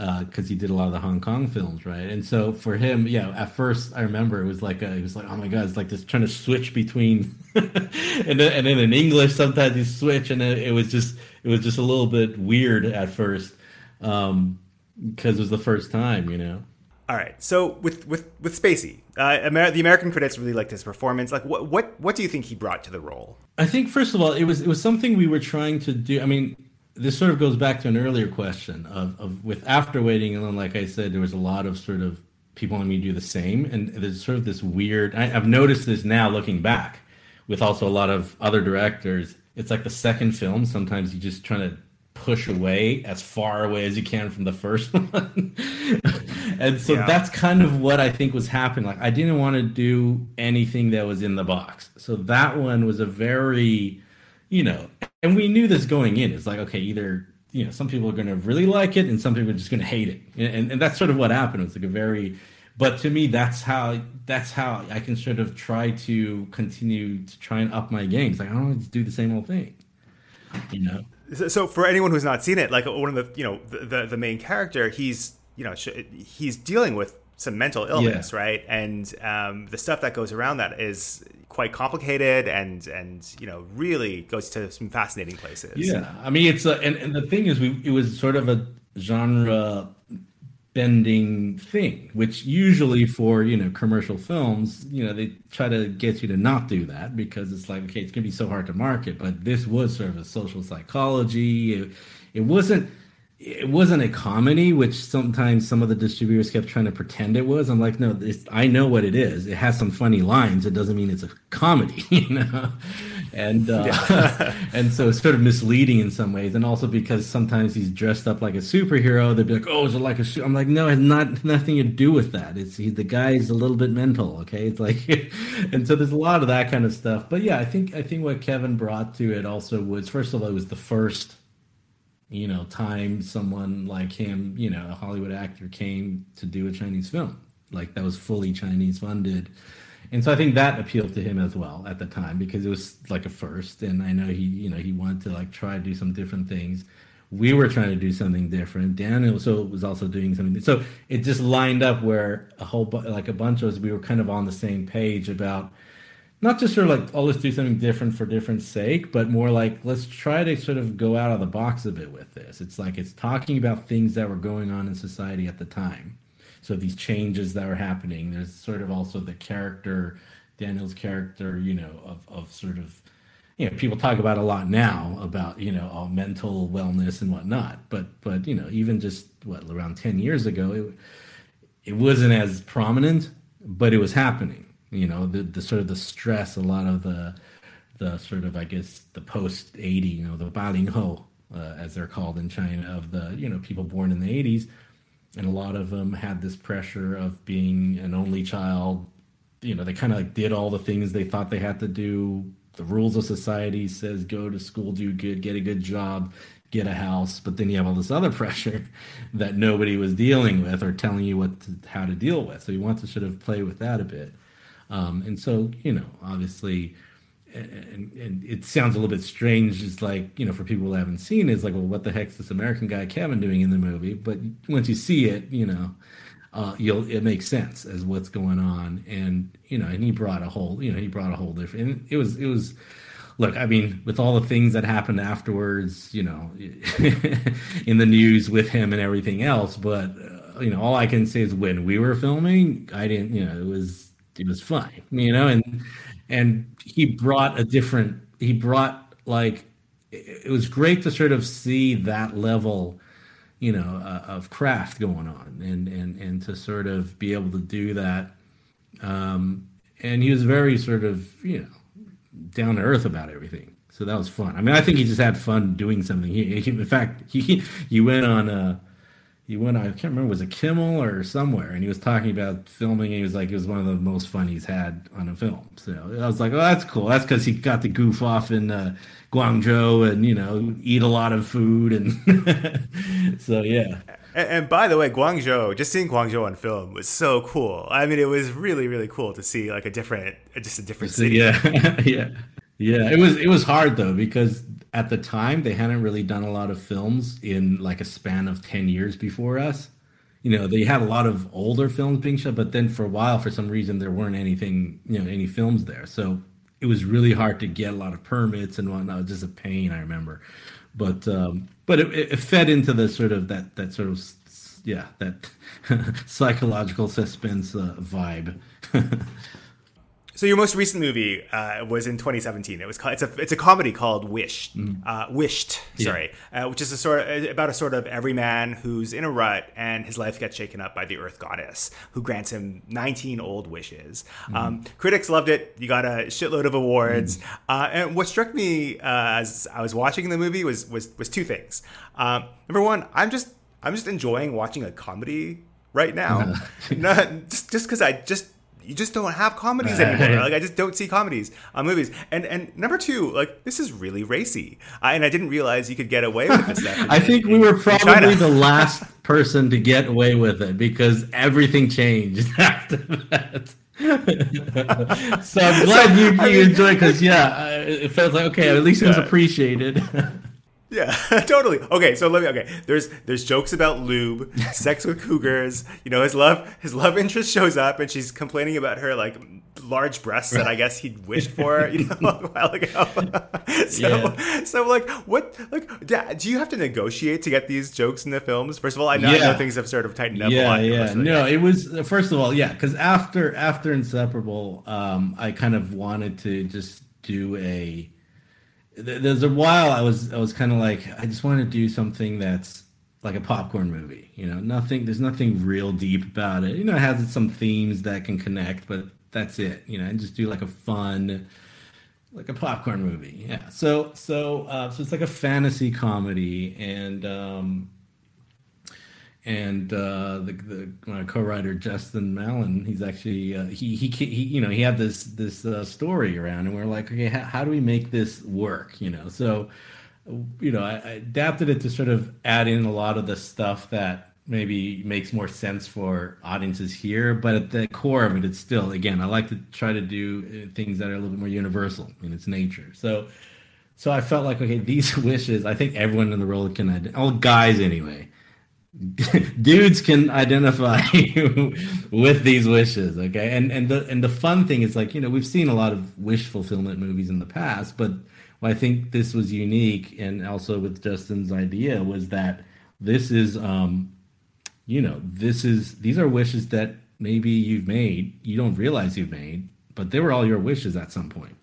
because uh, he did a lot of the Hong Kong films, right? And so for him, yeah, at first I remember it was like a, it was like, oh my god, it's like this trying to switch between, [laughs] and then and then in English sometimes you switch, and it, it, was just it was just a little bit weird at first, um, because it was the first time, you know. All right. So with with with Spacey, uh, Amer- the American critics really liked his performance. Like, what what what do you think he brought to the role? I think first of all, it was it was something we were trying to do. I mean, this sort of goes back to an earlier question of, of with after waiting, and then like I said, there was a lot of sort of people wanting me to do the same, and there's sort of this weird. I, I've noticed this now looking back, with also a lot of other directors. It's like the second film. Sometimes you just trying to push away as far away as you can from the first [laughs] one. and so yeah. that's kind of what I think was happening. Like I didn't want to do anything that was in the box. So that one was a very, you know, and we knew this going in. It's like, okay, either, you know, some people are going to really like it and some people are just going to hate it. And, and, and that's sort of what happened. It's like a very, but to me, that's how, that's how I can sort of try to continue to try and up my games. Like I don't want to do the same old thing, you know? so for anyone who's not seen it, like one of the you know the the, main character, he's you know he's dealing with some mental illness, yeah. right? And um, the stuff that goes around that is quite complicated and and you know really goes to some fascinating places. Yeah, I mean it's a, and and the thing is, we it was sort of a genre bending thing, which usually for you know commercial films, you know they try to get you to not do that because it's like okay, it's gonna be so hard to market. But this was sort of a social psychology. It, it wasn't it wasn't a comedy, which sometimes some of the distributors kept trying to pretend it was. I'm like, no, I know what it is. It has some funny lines. It doesn't mean it's a comedy, [laughs] you know. And uh, yeah. [laughs] and so it's sort of misleading in some ways, and also because sometimes he's dressed up like a superhero. They'd be like, "Oh, is it like a?" Su-? I'm like, no, it has not nothing to do with that. It's he, the guy's a little bit mental. Okay, it's like, [laughs] and so there's a lot of that kind of stuff. But yeah, I think I think what Kevin brought to it also was first of all, it was the first you know, time someone like him, you know, a Hollywood actor came to do a Chinese film. Like that was fully Chinese funded. And so I think that appealed to him as well at the time because it was like a first. And I know he, you know, he wanted to like try to do some different things. We were trying to do something different. Daniel Wu was also doing something. So it just lined up where a whole, bu- like a bunch of us, we were kind of on the same page about not just sort of like oh let's do something different for different sake but more like let's try to sort of go out of the box a bit with this. It's like it's talking about things that were going on in society at the time. So these changes that were happening there's sort of also the character daniel's character you know of, of sort of you know people talk about a lot now about you know all mental wellness and whatnot. But but you know even just what around 10 years ago it, it wasn't as prominent but it was happening you know the, the sort of the stress a lot of the the sort of i guess the post 80 you know the balinghou uh, as they're called in china of the you know people born in the 80s and a lot of them had this pressure of being an only child. You know they kind of like did all the things they thought they had to do. The rules of society says go to school do good get a good job get a house. But then you have all this other [laughs] pressure that nobody was dealing with or telling you what to, how to deal with. So you want to sort of play with that a bit um, and so, you know, obviously, and, and, it sounds a little bit strange, It's like, you know, for people who haven't seen it, it's like, well, what the heck's this American guy Kevin doing in the movie? But once you see it, you know, uh, you'll it makes sense as what's going on. And, you know, and he brought a whole, you know, he brought a whole different, and it was, it was, look, I mean, with all the things that happened afterwards, you know, [laughs] in the news with him and everything else, but, uh, you know, all I can say is when we were filming, I didn't, you know, it was, it was fun, you know, and and he brought a different. He brought like it was great to sort of see that level, you know, uh, of craft going on, and and and to sort of be able to do that. Um, and he was very sort of you know down to earth about everything. So that was fun. I mean, I think he just had fun doing something. He, he in fact, he he went on a he went I can't remember was it Kimmel or somewhere? And he was talking about filming and he was like it was one of the most fun he's had on a film. So I was like oh that's cool. That's because he got to goof off in uh, Guangzhou and you know eat a lot of food and [laughs] so yeah. And, and, by the way Guangzhou just seeing Guangzhou on film was so cool. I mean it was really really cool to see like a different just a different city. yeah. [laughs] Yeah yeah it was it was hard though because at the time they hadn't really done a lot of films in like a span of 10 years before us. You know they had a lot of older films being shot but then for a while for some reason there weren't anything you know any films there. So it was really hard to get a lot of permits and whatnot. It was just a pain i remember. But um but it, it fed into the sort of that that sort of yeah that [laughs] psychological suspense uh, vibe. [laughs] So your most recent movie uh, was in 2017. It was called, it's a it's a comedy called Wished, mm. uh, Wished, sorry, yeah. uh, which is a sort of about a sort of everyman who's in a rut and his life gets shaken up by the Earth Goddess, who grants him 19 old wishes. Mm. Um, critics loved it. You got a shitload of awards. Mm. and what struck me uh, as I was watching the movie was was was two things. Um, number one, I'm just I'm just enjoying watching a comedy right now. [laughs] Not, just just because I just you just don't have comedies anymore. like I just don't see comedies on movies. And and number two, like this is really racy. I, and I didn't realize you could get away with this stuff. [laughs] I think we were probably the [laughs] last person to get away with it because everything changed [laughs] after that. so I'm glad you, you I mean, enjoyed because yeah, it felt like okay, at least it was appreciated. Yeah, [laughs] totally. Okay, so let me. Okay, there's there's jokes about lube, [laughs] sex with cougars. You know, his love his love interest shows up, and she's complaining about her like large breasts that I guess he'd wished for. You know, [laughs] a while ago. so yeah. so like what like do you have to negotiate to get these jokes in the films? First of all, I know, yeah. I know things have sort of tightened up. Yeah, yeah. No, it was first of all, yeah, because after after Inseparable, um, I kind of wanted to just do a there's a while I was I was kind of like I just want to do something that's like a popcorn movie. You know, nothing. There's nothing real deep about it. You know, it has some themes that can connect, but that's it. You know, and just do like a fun, like a popcorn movie. Yeah. So so uh, so it's like a fantasy comedy, and um, and uh, the, the co-writer Justin Malen, he's actually uh, he, he he you know he had this this uh, story around, and we are like, okay, how, how, do we make this work? You know, so you know, I, I, adapted it to sort of add in a lot of the stuff that maybe makes more sense for audiences here, but at the core of it, it's still again, I like to try to do uh, things that are a little bit more universal in its nature. So. So I felt like okay, these [laughs] wishes. I think everyone in the world can, all guys anyway, [laughs] dudes can identify [laughs] with these wishes okay? And and the and the fun thing is like you know we've seen a lot of wish fulfillment movies in the past but i think this was unique and also with justin's idea was that this is um you know this is these are wishes that maybe you've made you don't realize you've made but they were all your wishes at some point.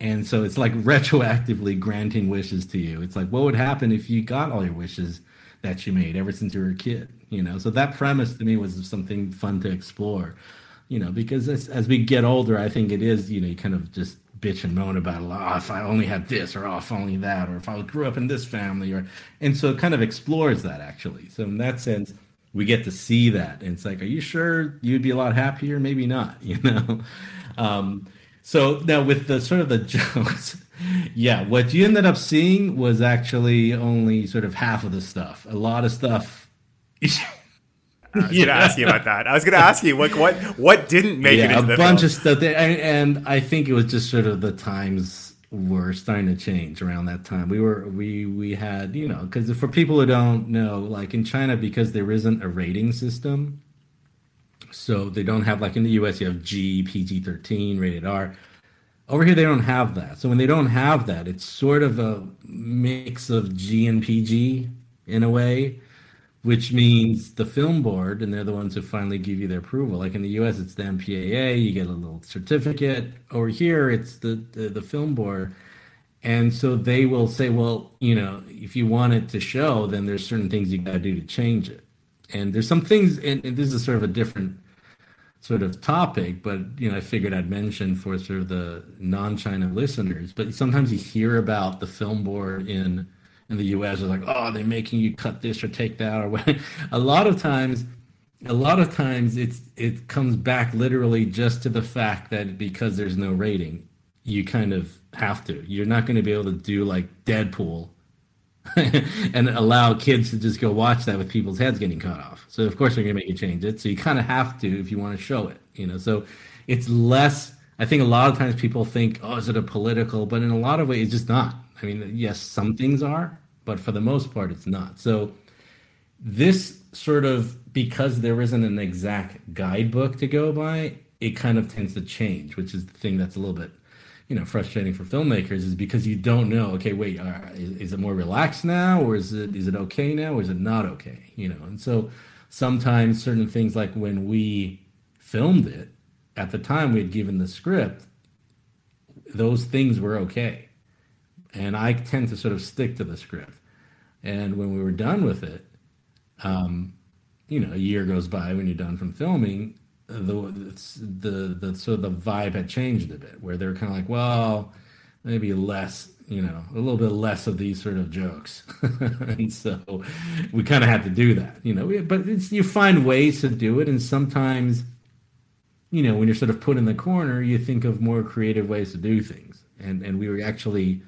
And so it's like retroactively granting wishes to you. It's like what would happen if you got all your wishes that you made ever since you were a kid you know? So that premise to me was something fun to explore you know? Because as, as we get older i think it is you know you kind of just bitch and moan about oh, if i only had this or oh, if only that or if i grew up in this family or and so it kind of explores that actually. So in that sense we get to see that. And it's like are you sure you'd be a lot happier? Maybe not [laughs] you know? Um, so now with the sort of the [laughs] jokes yeah, what you ended up seeing was actually only sort of half of the stuff. A lot of stuff. [laughs] I was yeah. gonna ask you about that. I was gonna ask you what what what didn't make yeah, it into a bunch film? of stuff, and, and I think it was just sort of the times were starting to change around that time. We were we we had you know because for people who don't know, like in China, because there isn't a rating system, so they don't have like in the U.S. you have G, PG thirteen, rated R over here, they don't have that. So when they don't have that, it's sort of a mix of G and PG in a way, which means the film board, and they're the ones who finally give you their approval. Like in the U.S., it's the MPAA. You get a little certificate. Over here, it's the the, the film board. And so they will say, well, you know, if you want it to show, then there's certain things you got to do to change it. And there's some things, and, and this is sort of a different sort of topic, but you know, I figured I'd mention for sort of the non-China listeners. But sometimes you hear about the film board in in the U.S. is like, oh, they're making you cut this or take that, or what. [laughs] a lot of times, a lot of times it's it comes back literally just to the fact that because there's no rating, you kind of have to. You're not going to be able to do like Deadpool [laughs] and allow kids to just go watch that with people's heads getting cut off. So of course they're going to make you change it. So you kind of have to if you want to show it, you know. So it's less. I think a lot of times people think, oh, is it a political? But in a lot of ways, it's just not. I mean, yes, some things are, but for the most part, it's not. So this sort of because there isn't an exact guidebook to go by, it kind of tends to change, which is the thing that's a little bit you know frustrating for filmmakers is because you don't know okay wait uh, is, is, it more relaxed now or is it is it okay now or is it not okay you know? And so sometimes certain things like when we filmed it at the time we had given the script those things were okay. And i tend to sort of stick to the script. And when we were done with it um, you know a year goes by when you're done from filming the the the so the vibe had changed a bit where they're kind of like well maybe less you know a little bit less of these sort of jokes. [laughs] And so we kind of had to do that you know but it's you find ways to do it and sometimes you know when you're sort of put in the corner you think of more creative ways to do things. And and we were actually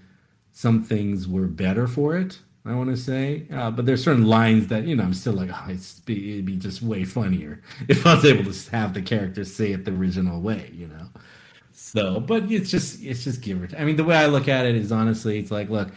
some things were better for it I want to say, uh, but there's certain lines that you know I'm still like, oh, it'd be, it'd be just way funnier [laughs] if I was able to have the characters say it the original way, you know. So, but it's just it's just give or take. I mean, the way I look at it is honestly, it's like, look,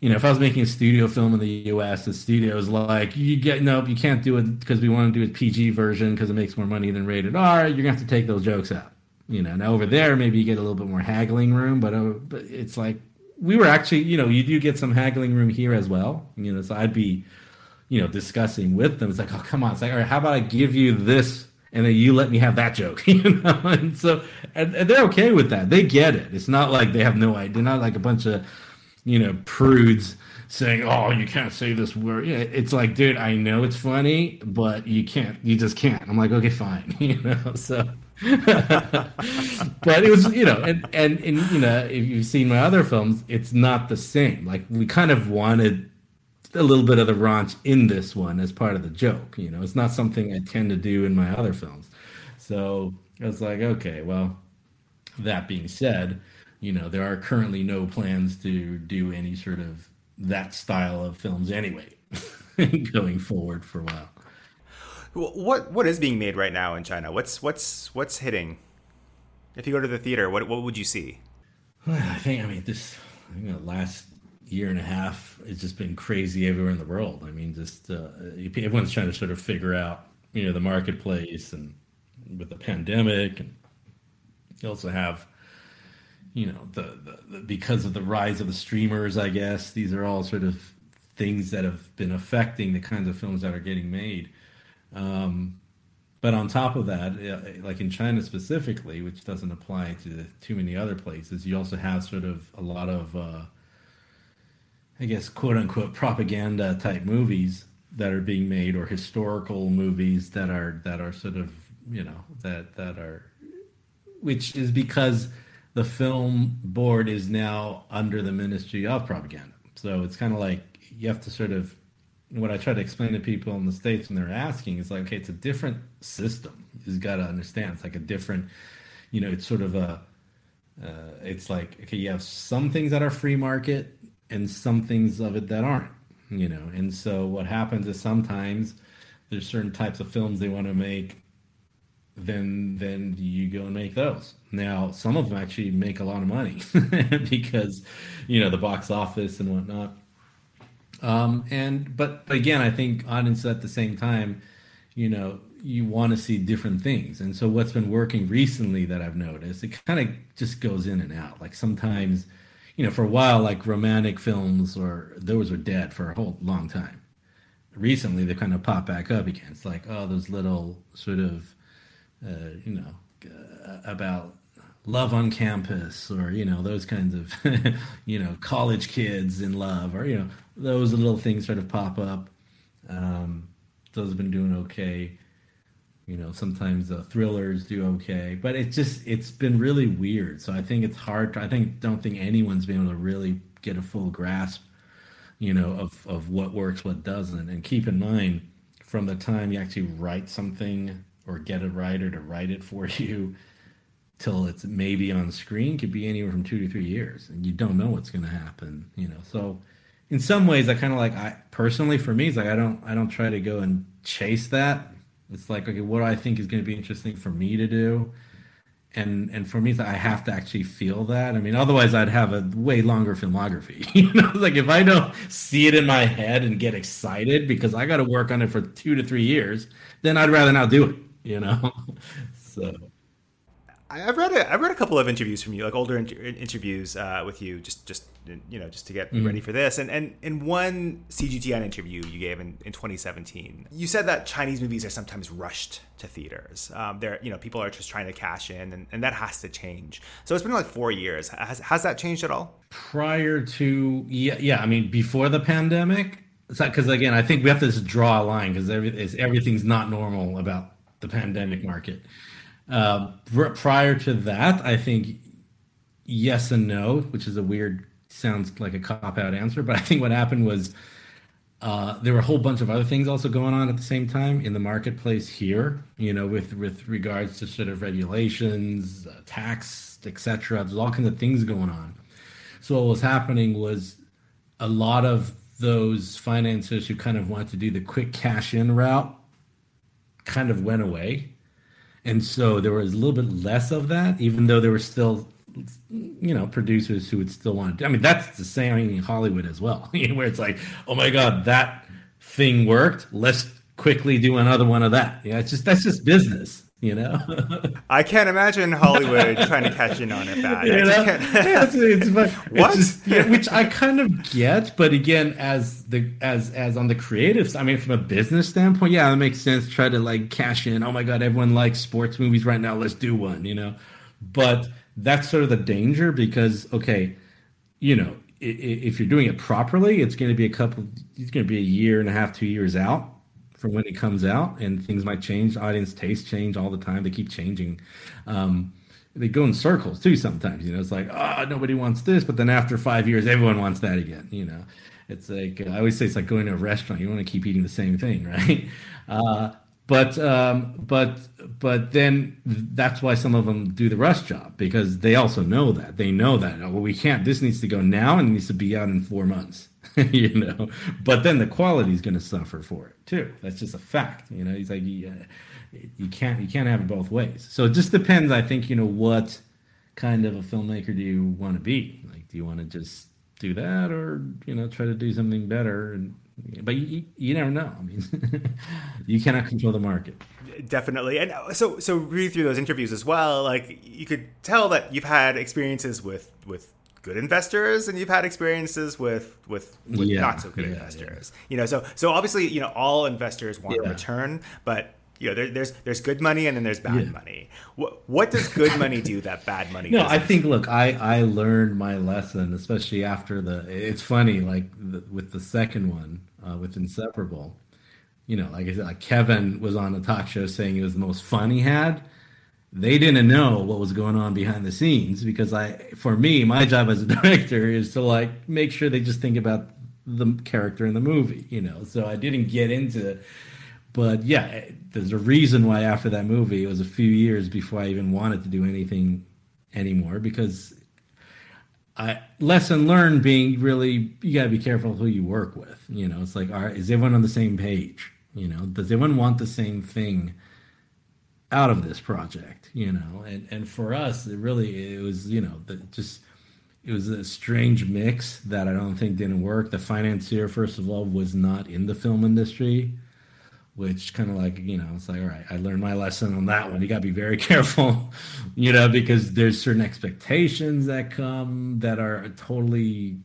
you know, if I was making a studio film in the U.S., the studio is like, you get nope, you can't do it because we want to do a PG version because it makes more money than rated R. You're gonna have to take those jokes out. You know, now over there, maybe you get a little bit more haggling room, but uh, but it's like we were actually, you know, you do get some haggling room here as well. You know, so I'd be, you know, discussing with them. It's like, oh, come on. It's like, all right, how about I give you this and then you let me have that joke, [laughs] you know? And so, and, and they're okay with that. They get it. It's not like they have no idea. They're not like a bunch of, you know, prudes saying, "Oh, you can't say this word." Yeah, it's like, dude, I know it's funny, but you can't. You just can't. I'm like, okay, fine, [laughs] you know. So [laughs] but it was, you know, and, and, you know, if you've seen my other films, it's not the same. Like, we kind of wanted a little bit of the raunch in this one as part of the joke. You know, it's not something I tend to do in my other films. So I was like, okay, well, that being said, you know, there are currently no plans to do any sort of that style of films anyway, [laughs] going forward for a while. What what is being made right now in China? What's what's what's hitting? If you go to the theater, what what would you see? [sighs] I think I mean this you know, last year and a half it's just been crazy everywhere in the world. I mean, just uh, everyone's trying to sort of figure out you know the marketplace and with the pandemic, and you also have you know the, the, the because of the rise of the streamers. I guess these are all sort of things that have been affecting the kinds of films that are getting made. Um, but on top of that, like in China specifically, which doesn't apply to too many other places, you also have sort of a lot of, uh, I guess, quote unquote propaganda type movies that are being made, or historical movies that are that are sort of you know that that are, which is because the film board is now under the Ministry of Propaganda. So it's kind of like you have to sort of what I try to explain to people in the states when they're asking is like, okay, it's a different system. You've got to understand. It's like a different, you know, it's sort of a, uh, it's like okay, you have some things that are free market and some things of it that aren't, you know. And so what happens is sometimes there's certain types of films they want to make, then then you go and make those. Now some of them actually make a lot of money [laughs] because, you know, the box office and whatnot um, and but again, I think audiences at the same time, you know, you want to see different things. And so what's been working recently that I've noticed, it kind of just goes in and out. Like sometimes, you know, for a while, like romantic films or those were dead for a whole long time. Recently, they kind of pop back up again. It's like, oh, those little sort of, uh, you know, uh, about love on campus or you know those kinds of [laughs] you know college kids in love or you know those little things sort of pop up. Um, those have been doing okay. You know sometimes the thrillers do okay but it's just it's been really weird. So i think it's hard to, i think don't think anyone's been able to really get a full grasp you know of of what works what doesn't. And keep in mind from the time you actually write something or get a writer to write it for [laughs] you till it's maybe on screen could be anywhere from two to three years and you don't know what's going to happen you know. So in some ways i kind of like i personally for me it's like i don't i don't try to go and chase that. It's like okay what do i think is going to be interesting for me to do. And and for me i have to actually feel that. I mean otherwise i'd have a way longer filmography [laughs] you know? Like if i don't see it in my head and get excited because i got to work on it for two to three years then i'd rather not do it you know? [laughs] So I've read a, I've read a couple of interviews from you, like older inter- interviews uh, with you, just just you know just to get mm-hmm. ready for this. And and in one CGTN interview you gave in, in 2017, you said that Chinese movies are sometimes rushed to theaters. Um, there, you know, people are just trying to cash in, and, and that has to change. So it's been like four years. Has has that changed at all? Prior to yeah, yeah. I mean, before the pandemic, because again, I think we have to just draw a line because every, everything's not normal about the pandemic market. Uh, prior to that, I think yes and no, which is a weird, sounds like a cop out answer, but I think what happened was uh, there were a whole bunch of other things also going on at the same time in the marketplace here. You know, with with regards to sort of regulations, uh, tax, etc. There's all kinds of things going on. So what was happening was a lot of those financiers who kind of wanted to do the quick cash in route kind of went away and so there was a little bit less of that, even though there were still, you know, producers who would still want to. I mean, that's the same in Hollywood as well, [laughs] where it's like, oh my god, that thing worked. Let's quickly do another one of that. Yeah, it's just that's just business you know? [laughs] I can't imagine hollywood [laughs] trying to catch in on it bad you know? yeah, it's, it's, [laughs] what? It's just, yeah, which i kind of get but again as the as as on the creatives i mean from a business standpoint yeah that makes sense. Try to like cash in. Oh my god everyone likes sports movies right now. Let's do one you know? But that's sort of the danger because okay you know if you're doing it properly it's going to be a couple it's going to be a year and a half two years out from when it comes out, and things might change. Audience tastes change all the time; they keep changing. Um, they go in circles too. Sometimes, you know, it's like, oh, nobody wants this, but then after five years, everyone wants that again. You know, it's like I always say, it's like going to a restaurant. You want to keep eating the same thing, [laughs] right? Uh, but um, but but then that's why some of them do the rush job because they also know that they know that oh, well we can't this needs to go now and it needs to be out in four months [laughs] you know? But then the quality is going to suffer for it too. That's just a fact you know? He's like you, uh, you can't you can't have it both ways. So it just depends i think you know what kind of a filmmaker do you want to be? Like do you want to just do that or you know try to do something better? And but you, you never know. I mean [laughs] you cannot control the market. Definitely. And so so read through those interviews as well like you could tell that you've had experiences with with good investors and you've had experiences with with, with yeah, not so good yeah, investors yeah. you know so so obviously you know all investors want a return but you know there, there's there's good money and then there's bad money what what does good money do that bad money [laughs] no doesn't? i think look i i learned my lesson especially after the it's funny like the, with the second one uh, with inseparable you know like i said like kevin was on a talk show saying it was the most fun he had they didn't know what was going on behind the scenes because I, for me, my job as a [laughs] director is to like make sure they just think about the character in the movie, you know. So I didn't get into but yeah, there's a reason why after that movie it was a few years before I even wanted to do anything anymore because I lesson learned being really you got to be careful who you work with. You know, it's like, all right, is everyone on the same page? You know, does everyone want the same thing? Out of this project, you know. And and for us, it really it was you know the, just it was a strange mix that I don't think didn't work. The financier, first of all, was not in the film industry, which kind of like you know it's like all right, I learned my lesson on that one. You got to be very [laughs] careful, you know, because there's certain expectations that come that are totally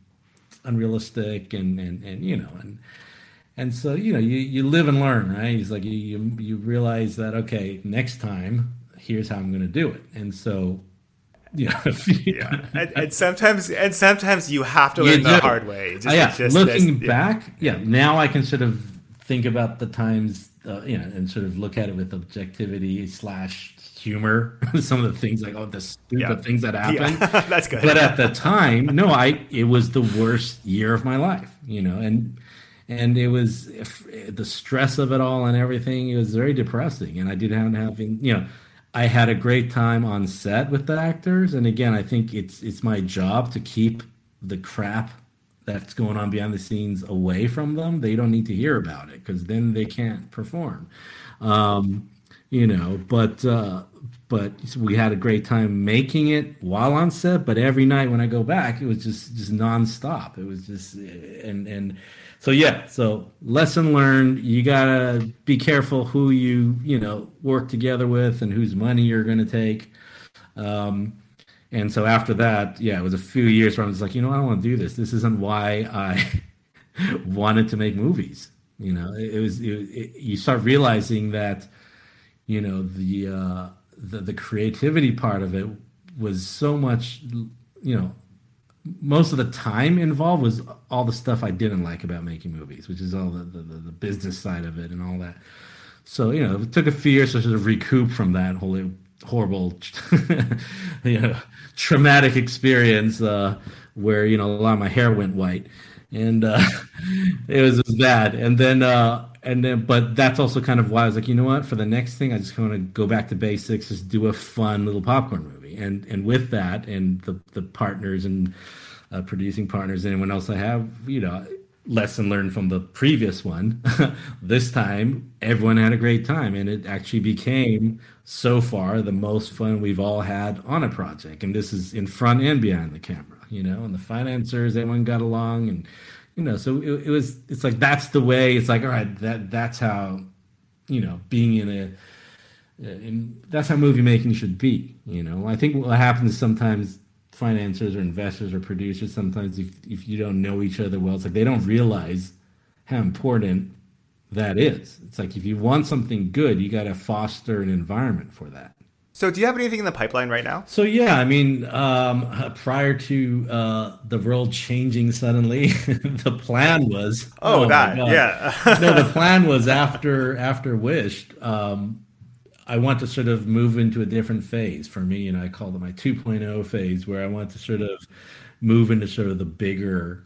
unrealistic and and and you know and and so you know you, you live and learn right he's like you, you, you realize that okay next time here's how i'm going to do it and so [laughs] yeah, yeah. And, and, sometimes and sometimes you have to learn the hard way just, uh, yeah. Just looking this, back yeah. yeah now i can sort of think about the times uh, you know and sort of look at it with objectivity slash humor [laughs] some of the things like oh the stupid yeah. things that happen yeah. [laughs] that's good but at the time no i it was the worst year of my life you know and and it was the stress of it all and everything. It was very depressing, and I did have having you know. I had a great time on set with the actors, and again, I think it's it's my job to keep the crap that's going on behind the scenes away from them. They don't need to hear about it because then they can't perform. Um, you know, but uh, but we had a great time making it while on set. But every night when I go back, it was just just nonstop. It was just and and so yeah so lesson learned you gotta be careful who you you know work together with and whose money you're to take Um, and so after that, yeah, it was a few years where I was like, you know, I don't want to do this. This isn't why I [laughs] wanted to make movies. You know, it, it was it, it, you start realizing that, you know, the, uh, the the creativity part of it was so much, you know, most of the time involved was all the stuff I didn't like about making movies, which is all the, the, the business side of it and all that. So, you know, it took a few years to sort of recoup from that whole horrible, [laughs] you know, traumatic experience uh, where, you know, a lot of my hair went white. And uh, [laughs] it, was, bad. And then, uh, and then, but that's also kind of why I was like, you know what? For the next thing, I just want to go back to basics, just do a fun little popcorn movie. And and with that, and the the partners and uh, producing partners, anyone else I have, you know, lesson learned from the previous one. [laughs] this time, everyone had a great time, and it actually became so far the most fun we've all had on a project. And this is in front and behind the camera, you know, and the financiers, everyone got along, and you know, so it, it was. It's like that's the way. It's like all right, that that's how, you know, being in a and that's how movie making should be. You know, I think what happens sometimes financiers or investors or producers sometimes if, if you don't know each other well it's like they don't realize how important that is it's like if you want something good you got to foster an environment for that so do you have anything in the pipeline right now? So yeah i mean um, prior to uh, the world changing suddenly [laughs] the plan was oh, oh that yeah. [laughs] No the plan was after after wish um, I want to sort of move into a different phase. For me, and I call it my 2.0 phase, where I want to sort of move into sort of the bigger,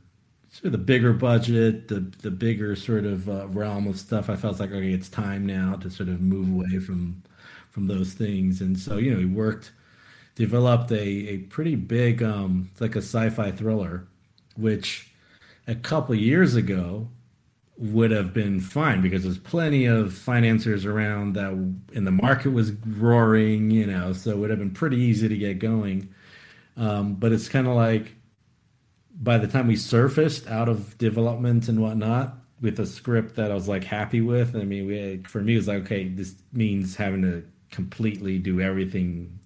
sort of the bigger budget, the the bigger sort of uh, realm of stuff. I felt like okay, it's time now to sort of move away from from those things, and so you know, he worked, developed a a pretty big, um, like a sci-fi thriller, which a couple years ago would have been fine because there's plenty of financiers around that and the market was roaring, you know, so it would have been pretty easy to get going. Um, but it's kind of like by the time we surfaced out of development and whatnot with a script that I was like happy with, I mean, we, for me, it was like, okay, this means having to completely do everything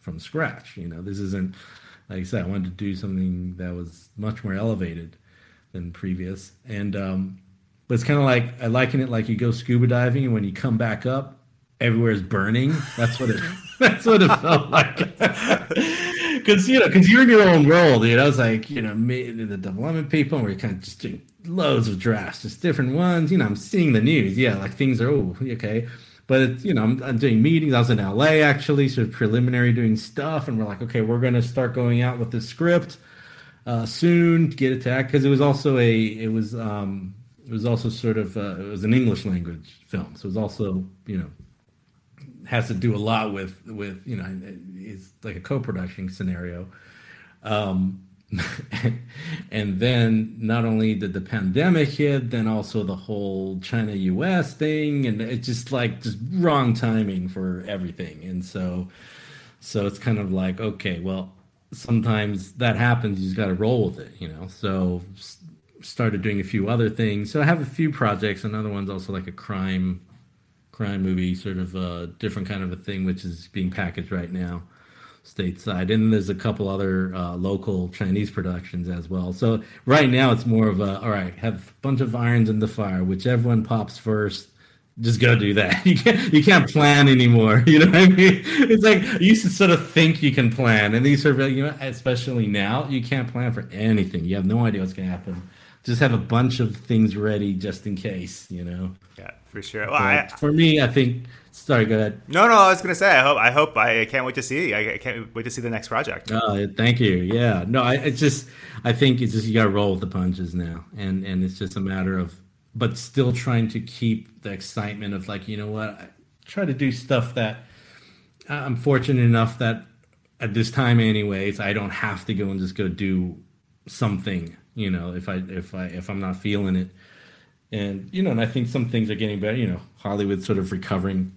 from scratch. You know, this isn't, like I said, I wanted to do something that was much more elevated than previous. And, um, but it's kind of like I liken it like you go scuba diving and when you come back up, everywhere is burning. That's what it. [laughs] [laughs] that's what it felt like. [laughs] Because you know, because you're in your own world. You know, it's like you know, me, the development people, and we're kind of just doing loads of drafts, just different ones. You know, I'm seeing the news. Yeah, like things are oh okay. But it's, you know, I'm, I'm doing meetings. I was in LA actually, sort of preliminary doing stuff, and we're like, okay, we're going to start going out with the script uh, soon to get it to act because it was also a it was um it was also sort of uh, it was an English language film, so it was also you know has to do a lot with with you know it's like a co-production scenario. Um, [laughs] and then not only did the pandemic hit, then also the whole China US thing, and it's just like just wrong timing for everything. And so, so it's kind of like okay, well, sometimes that happens. You just got to roll with it, you know. So started doing a few other things. So I have a few projects. Another one's also like a crime crime movie, sort of a different kind of a thing, which is being packaged right now stateside. And there's a couple other uh, local Chinese productions as well. So right now it's more of a all right, have a bunch of irons in the fire, whichever one pops first. Just go do that. [laughs] You can't you can't plan anymore. [laughs] You know what I mean? It's like you used to sort of think you can plan, and these sort of you know, especially now, you can't plan for anything. You have no idea what's going to happen just have a bunch of things ready just in case, you know. Yeah, for sure. Well, I, for me, I think. Sorry, go ahead. No, no, I was gonna say. I hope. I hope. I can't wait to see. I can't wait to see the next project. Oh, thank you. Yeah. No, I. It's just. I think it's just you got to roll with the punches now, and and it's just a matter of, but still trying to keep the excitement of like you know what, I try to do stuff that. I'm fortunate enough that at this time, anyways, I don't have to go and just go do something you know, if I if I if I'm not feeling it. And you know, and I think some things are getting better. You know, Hollywood sort of recovering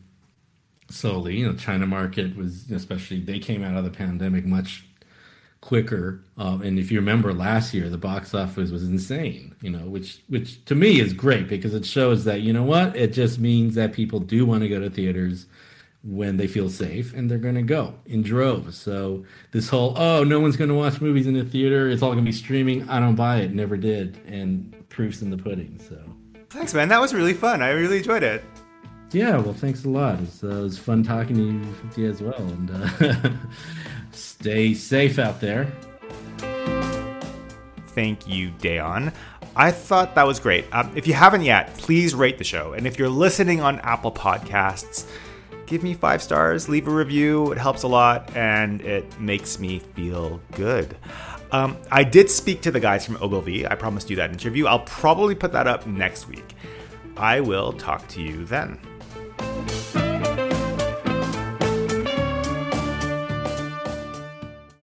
slowly. You know, China market was especially they came out of the pandemic much quicker. Um, and if you remember last year, the box office was insane. You know, which which to me is great because it shows that you know what it just means that people do want to go to theaters when they feel safe and they're going to go in droves. So this whole oh no one's going to watch movies in the theater, it's all going to be streaming. I don't buy it. Never did, and proofs in the pudding. So thanks, man. That was really fun. I really enjoyed it. Yeah, well, thanks a lot. It was, uh, it was fun talking to you, as well, and uh, [laughs] stay safe out there. Thank you, Dayyan. I thought that was great. Um, if you haven't yet, please rate the show. And if you're listening on Apple Podcasts, give me five stars, leave a review. It helps a lot and it makes me feel good. Um, I did speak to the guys from Ogilvy. I promised you that interview. I'll probably put that up next week. I will talk to you then.